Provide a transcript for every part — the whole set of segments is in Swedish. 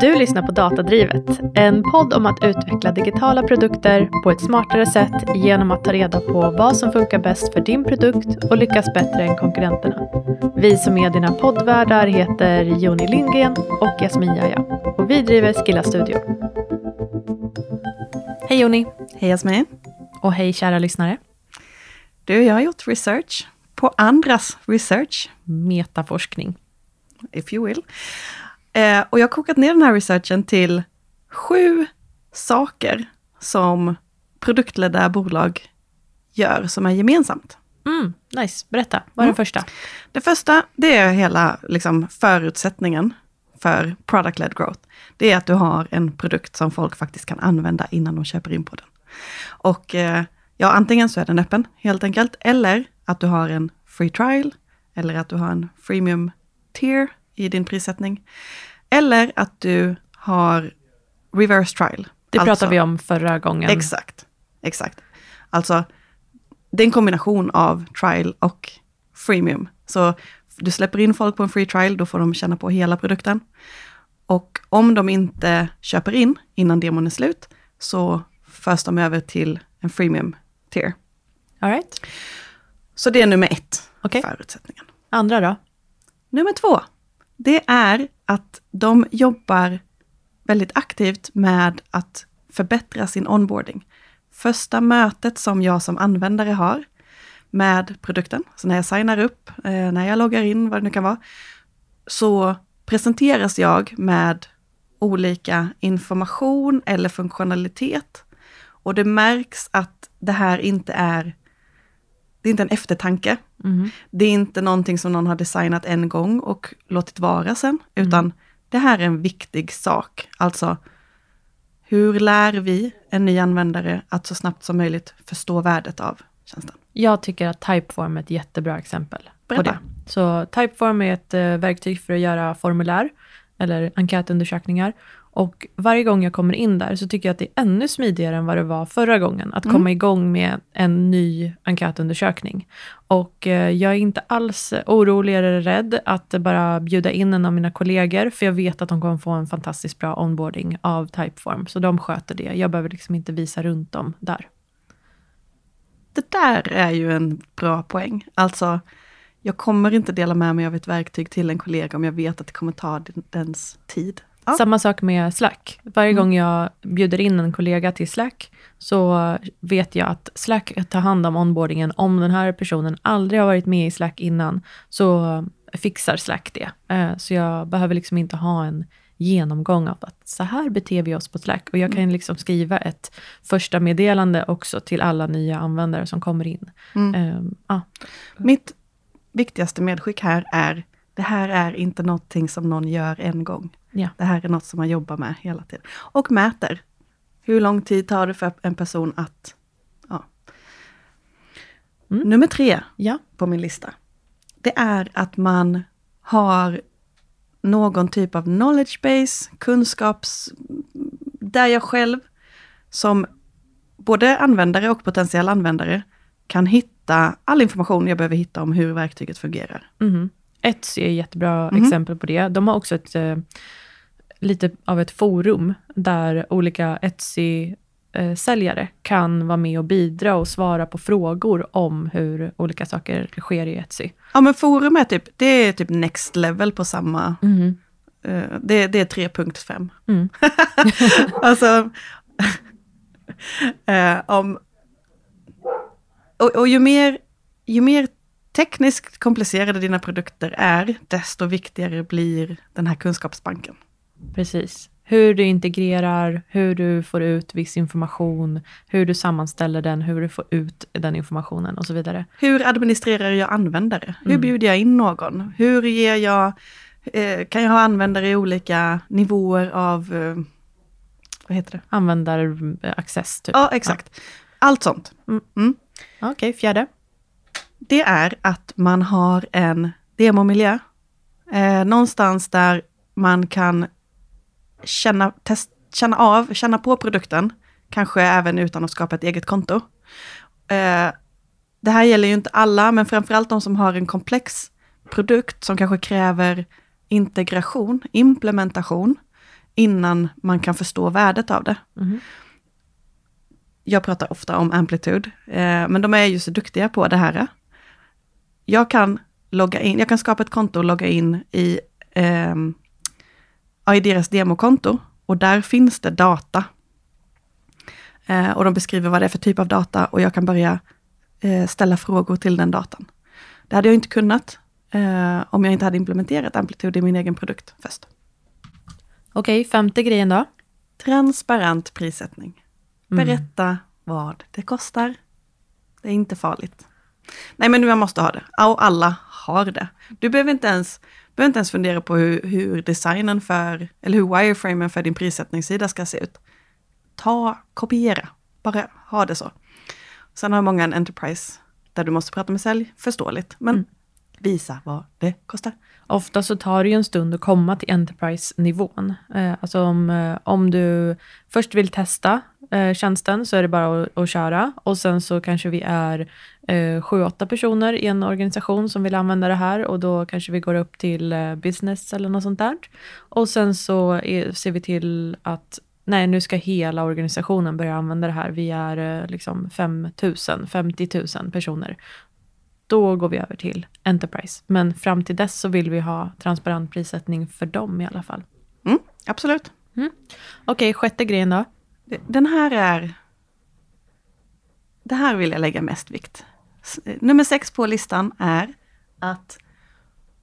Du lyssnar på Datadrivet, en podd om att utveckla digitala produkter på ett smartare sätt genom att ta reda på vad som funkar bäst för din produkt och lyckas bättre än konkurrenterna. Vi som är dina poddvärdar heter Joni Lindgren och Jasmin Jaja och vi driver Skilla Studio. Hej Joni! Hej Jasmin! Och hej kära lyssnare! Du, jag har gjort research på andras research. Metaforskning. If you will. Eh, och jag har kokat ner den här researchen till sju saker som produktledda bolag gör som är gemensamt. Mm, nice, berätta. Vad är mm. det första? Det första, det är hela liksom, förutsättningen för product-led growth. Det är att du har en produkt som folk faktiskt kan använda innan de köper in på den. Och eh, ja, antingen så är den öppen helt enkelt, eller att du har en free trial, eller att du har en freemium tier i din prissättning. Eller att du har reverse trial. Det alltså, pratade vi om förra gången. Exakt, exakt. Alltså, det är en kombination av trial och freemium. Så du släpper in folk på en free trial, då får de känna på hela produkten. Och om de inte köper in innan demon är slut, så förs de över till en freemium tier. All right. Så det är nummer ett, okay. förutsättningen. Andra då? Nummer två, det är att de jobbar väldigt aktivt med att förbättra sin onboarding. Första mötet som jag som användare har med produkten, så när jag signar upp, eh, när jag loggar in, vad det nu kan vara, så presenteras jag med olika information eller funktionalitet. Och det märks att det här inte är det är inte en eftertanke. Mm. Det är inte någonting som någon har designat en gång och låtit vara sen, utan mm. det här är en viktig sak. Alltså, hur lär vi en ny användare att så snabbt som möjligt förstå värdet av tjänsten? Jag tycker att Typeform är ett jättebra exempel Berätta. på det. Så Typeform är ett eh, verktyg för att göra formulär eller enkätundersökningar. Och varje gång jag kommer in där så tycker jag att det är ännu smidigare än vad det var förra gången, att komma mm. igång med en ny enkätundersökning. Och eh, jag är inte alls orolig eller rädd att bara bjuda in en av mina kollegor, för jag vet att de kommer få en fantastiskt bra onboarding av Typeform, så de sköter det. Jag behöver liksom inte visa runt dem där. Det där är ju en bra poäng. Alltså, jag kommer inte dela med mig av ett verktyg till en kollega om jag vet att det kommer ta dens tid. Ja. Samma sak med Slack. Varje mm. gång jag bjuder in en kollega till Slack, så vet jag att Slack tar hand om onboardingen. Om den här personen aldrig har varit med i Slack innan, så fixar Slack det. Eh, så jag behöver liksom inte ha en genomgång av att så här beter vi oss på Slack. Och jag kan mm. liksom skriva ett första meddelande också till alla nya användare som kommer in. Mm. Um, ah. Mitt viktigaste medskick här är, det här är inte någonting som någon gör en gång. Ja. Det här är något som man jobbar med hela tiden. Och mäter. Hur lång tid tar det för en person att... Ja. Mm. Nummer tre ja. på min lista. Det är att man har någon typ av knowledge base, kunskaps... Där jag själv som både användare och potentiell användare kan hitta all information jag behöver hitta om hur verktyget fungerar. Mm. Etsy är ett jättebra mm. exempel på det. De har också ett eh, lite av ett forum där olika Etsy-säljare kan vara med och bidra och svara på frågor om hur olika saker sker i Etsy. Ja, men forum är typ, det är typ next level på samma... Mm. Uh, det, det är 3.5. Mm. alltså, uh, om... Och, och ju, mer, ju mer tekniskt komplicerade dina produkter är, desto viktigare blir den här kunskapsbanken. Precis. Hur du integrerar, hur du får ut viss information, hur du sammanställer den, hur du får ut den informationen och så vidare. Hur administrerar jag användare? Hur mm. bjuder jag in någon? Hur ger jag, eh, kan jag ha användare i olika nivåer av, eh, vad heter det? Användaraccess, typ. Ja, exakt. Ja. Allt sånt. Mm. Mm. Okej, okay, fjärde. Det är att man har en demomiljö. Eh, någonstans där man kan känna, test, känna av, känna på produkten, kanske även utan att skapa ett eget konto. Eh, det här gäller ju inte alla, men framförallt de som har en komplex produkt som kanske kräver integration, implementation, innan man kan förstå värdet av det. Mhm. Jag pratar ofta om Amplitude, eh, men de är ju så duktiga på det här. Jag kan logga in, jag kan skapa ett konto och logga in i, ja, i deras demokonto och där finns det data. Eh, och de beskriver vad det är för typ av data och jag kan börja eh, ställa frågor till den datan. Det hade jag inte kunnat eh, om jag inte hade implementerat Amplitude i min egen produkt först. Okej, femte grejen då? Transparent prissättning. Mm. Berätta vad det kostar. Det är inte farligt. Nej, men jag måste ha det. Och alla har det. Du behöver inte ens, behöver inte ens fundera på hur, hur designen för, eller hur wireframen för din prissättningssida ska se ut. Ta, kopiera, bara ha det så. Sen har många en enterprise där du måste prata med sälj, förståeligt, men Mm. visa vad det kostar. Ofta så tar det ju en stund att komma till Enterprise-nivån. Eh, alltså om, eh, om du först vill testa eh, tjänsten så är det bara att, att köra. Och sen så kanske vi är eh, sju, åtta personer i en organisation som vill använda det här och då kanske vi går upp till eh, business eller något sånt där. Och sen så är, ser vi till att nej, nu ska hela organisationen börja använda det här. Vi är eh, liksom 5 000, 50 000 personer då går vi över till Enterprise. Men fram till dess så vill vi ha transparent prissättning för dem i alla fall. Mm, absolut. Okej, sjätte grejen då. Den här är... Det här vill jag lägga mest vikt. Nummer sex på listan är att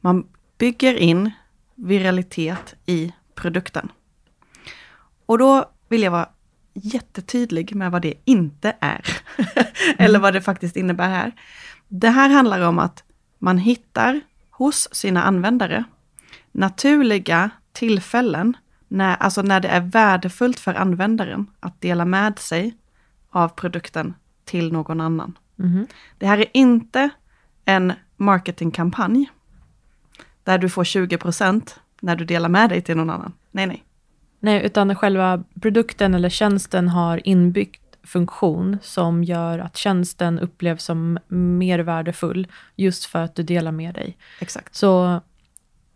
man bygger in viralitet i produkten. Och då vill jag vara jättetydlig med vad det inte är. Eller vad det faktiskt innebär här. Det här handlar om att man hittar hos sina användare naturliga tillfällen, när, alltså när det är värdefullt för användaren att dela med sig av produkten till någon annan. Mhm. Det här är inte en marketingkampanj där du får 20% när du delar med dig till någon annan. Nej, nej. Nej, utan själva produkten eller tjänsten har inbyggt funktion som gör att tjänsten upplevs som mer värdefull just för att du delar med dig. Exakt. Så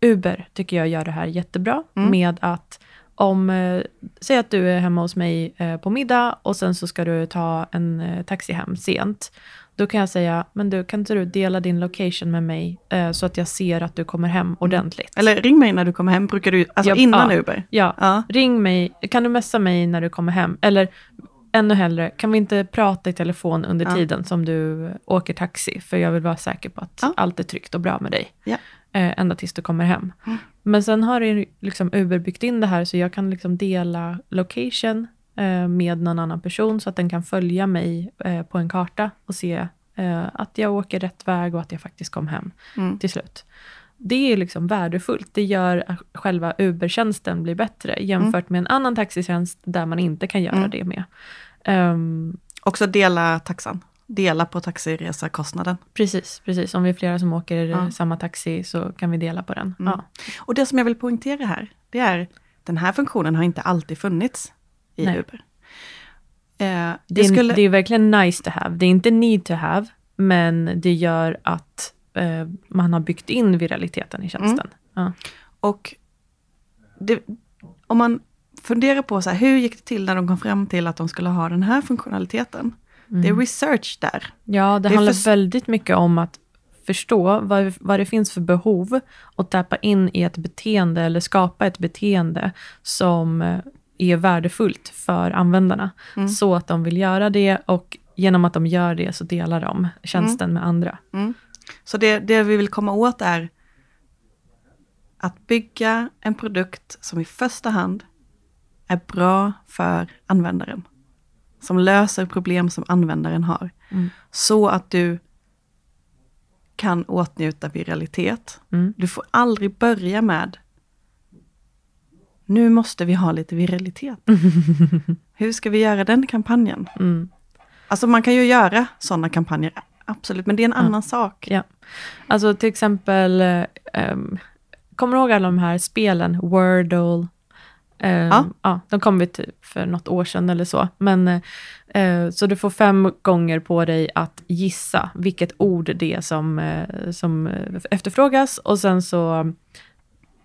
Uber tycker jag gör det här jättebra Mm. med att om, eh, säg att du är hemma hos mig eh, på middag och sen så ska du ta en eh, taxi hem sent. Då kan jag säga, men du kan inte du dela din location med mig eh, så att jag ser att du kommer hem ordentligt? Eller ring mig när du kommer hem, brukar du, alltså Ja, innan ja. Uber. Ja, Ja, ring mig, kan du messa mig när du kommer hem? Eller ännu hellre, kan vi inte prata i telefon under Ja. tiden som du åker taxi? För jag vill vara säker på att Ja. allt är tryggt och bra med dig. Ja. Eh, ända tills du kommer hem. Mm. Men sen har liksom Uber byggt in det här så jag kan liksom dela location eh, med någon annan person så att den kan följa mig eh, på en karta och se eh, att jag åker rätt väg och att jag faktiskt kom hem mm. till slut. Det är liksom värdefullt. Det gör att själva Uber-tjänsten blir bättre jämfört med en annan taxitjänst där man inte kan göra Mm. det med. Ehm, Också dela taxan. Dela på taxiresakostnaden. precis, precis. Om vi är flera som åker Ja. samma taxi så kan vi dela på den. Mm. Ja. Och det som jag vill poängtera här, det är den här funktionen har inte alltid funnits i Nej. Uber. Eh, Det, det är, skulle, det är verkligen nice to have. Det är inte need to have, men det gör att eh, man har byggt in viraliteten i tjänsten. Mm. Ja. Och det, om man funderar på så här, hur gick det till när de kom fram till att de skulle ha den här funktionaliteten? Det är Mm. research där. Ja, det, Det handlar för- väldigt mycket om att förstå vad, vad det finns för behov och tappa in i ett beteende eller skapa ett beteende som eh, är värdefullt för användarna. Mm. Så att de vill göra det och genom att de gör det så delar de tjänsten med andra. Mm. Så det, det vi vill komma åt är att bygga en produkt som i första hand är bra för användaren. Som löser problem som användaren har. Mm. Så att du kan åtnjuta viralitet. Mm. Du får aldrig börja med nu måste vi ha lite viralitet. Hur ska vi göra den kampanjen? Mm. Alltså man kan ju göra sådana kampanjer, absolut, men det är en annan sak. Ja. Alltså till exempel, ehm, kommer du ihåg alla de här spelen, Wordle? Ehm, Ja. ja. De kom vi typ för något år sedan eller så. Men, eh, så du får fem gånger på dig att gissa vilket ord det är som, eh, som eh, efterfrågas och sen så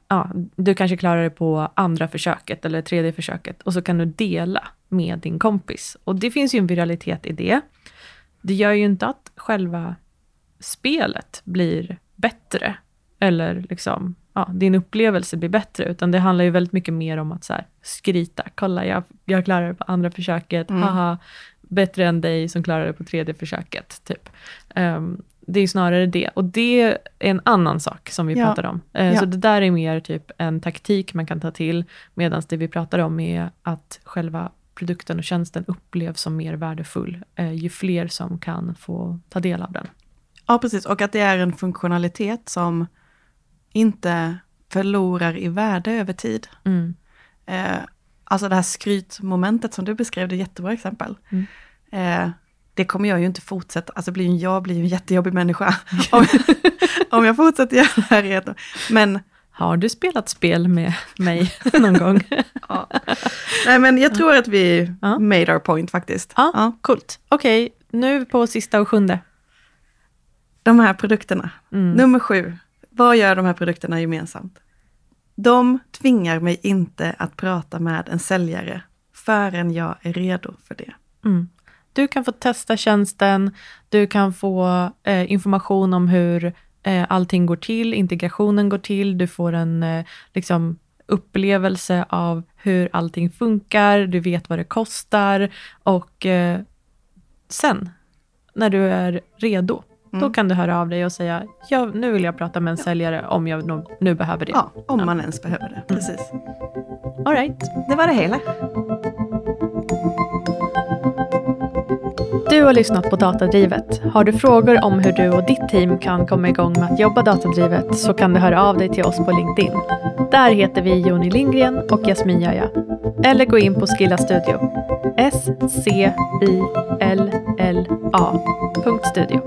ja, du kanske klarar det på andra försöket eller tredje försöket och så kan du dela med din kompis. Och det finns ju en viralitet i det. Det gör ju inte att själva spelet blir bättre eller liksom, ja, din upplevelse blir bättre, utan det handlar ju väldigt mycket mer om att så här, skryta. Kolla, jag, jag klarar det på andra försöket, mm. haha, bättre än dig som klarar det på tredje försöket. Typ. Um, det är snarare det. Och det är en annan sak som vi ja. pratar om. Uh, ja. Så det där är mer typ en taktik man kan ta till, medan det vi pratar om är att själva produkten och tjänsten upplevs som mer värdefull, uh, ju fler som kan få ta del av den. Ja, precis. Och att det är en funktionalitet som inte förlorar i värde över tid. Mm. Eh, alltså det här skrytmomentet som du beskrev, det är jättebra exempel. Mm. Eh, det kommer jag ju inte fortsätta, alltså blir, jag blir ju en jättejobbig människa om, om jag fortsätter göra det här. Men har du spelat spel med mig någon gång? ja. Nej men jag tror att vi ja. made our point faktiskt. Ja, ja. Coolt. Okej, okay, nu på sista och sjunde. De här produkterna. Mm. Nummer sju. Vad gör de här produkterna gemensamt? De tvingar mig inte att prata med en säljare förrän jag är redo för det. Mm. Du kan få testa tjänsten, du kan få eh, information om hur eh, allting går till, integrationen går till, du får en eh, liksom, upplevelse av hur allting funkar, du vet vad det kostar och eh, sen, när du är redo, Mm. Då kan du höra av dig och säga, ja, nu vill jag prata med en säljare om jag nu behöver det. Ja, om ja. man ens behöver det. Mm. Precis. Mm. All right. Det var det hela. Du har lyssnat på Datadrivet. Har du frågor om hur du och ditt team kan komma igång med att jobba datadrivet så kan du höra av dig till oss på LinkedIn. Där heter vi Joni Lindgren och Jasmin Jaja. Eller gå in på Skilla Studio. S-C-I-L-L-A. Studio.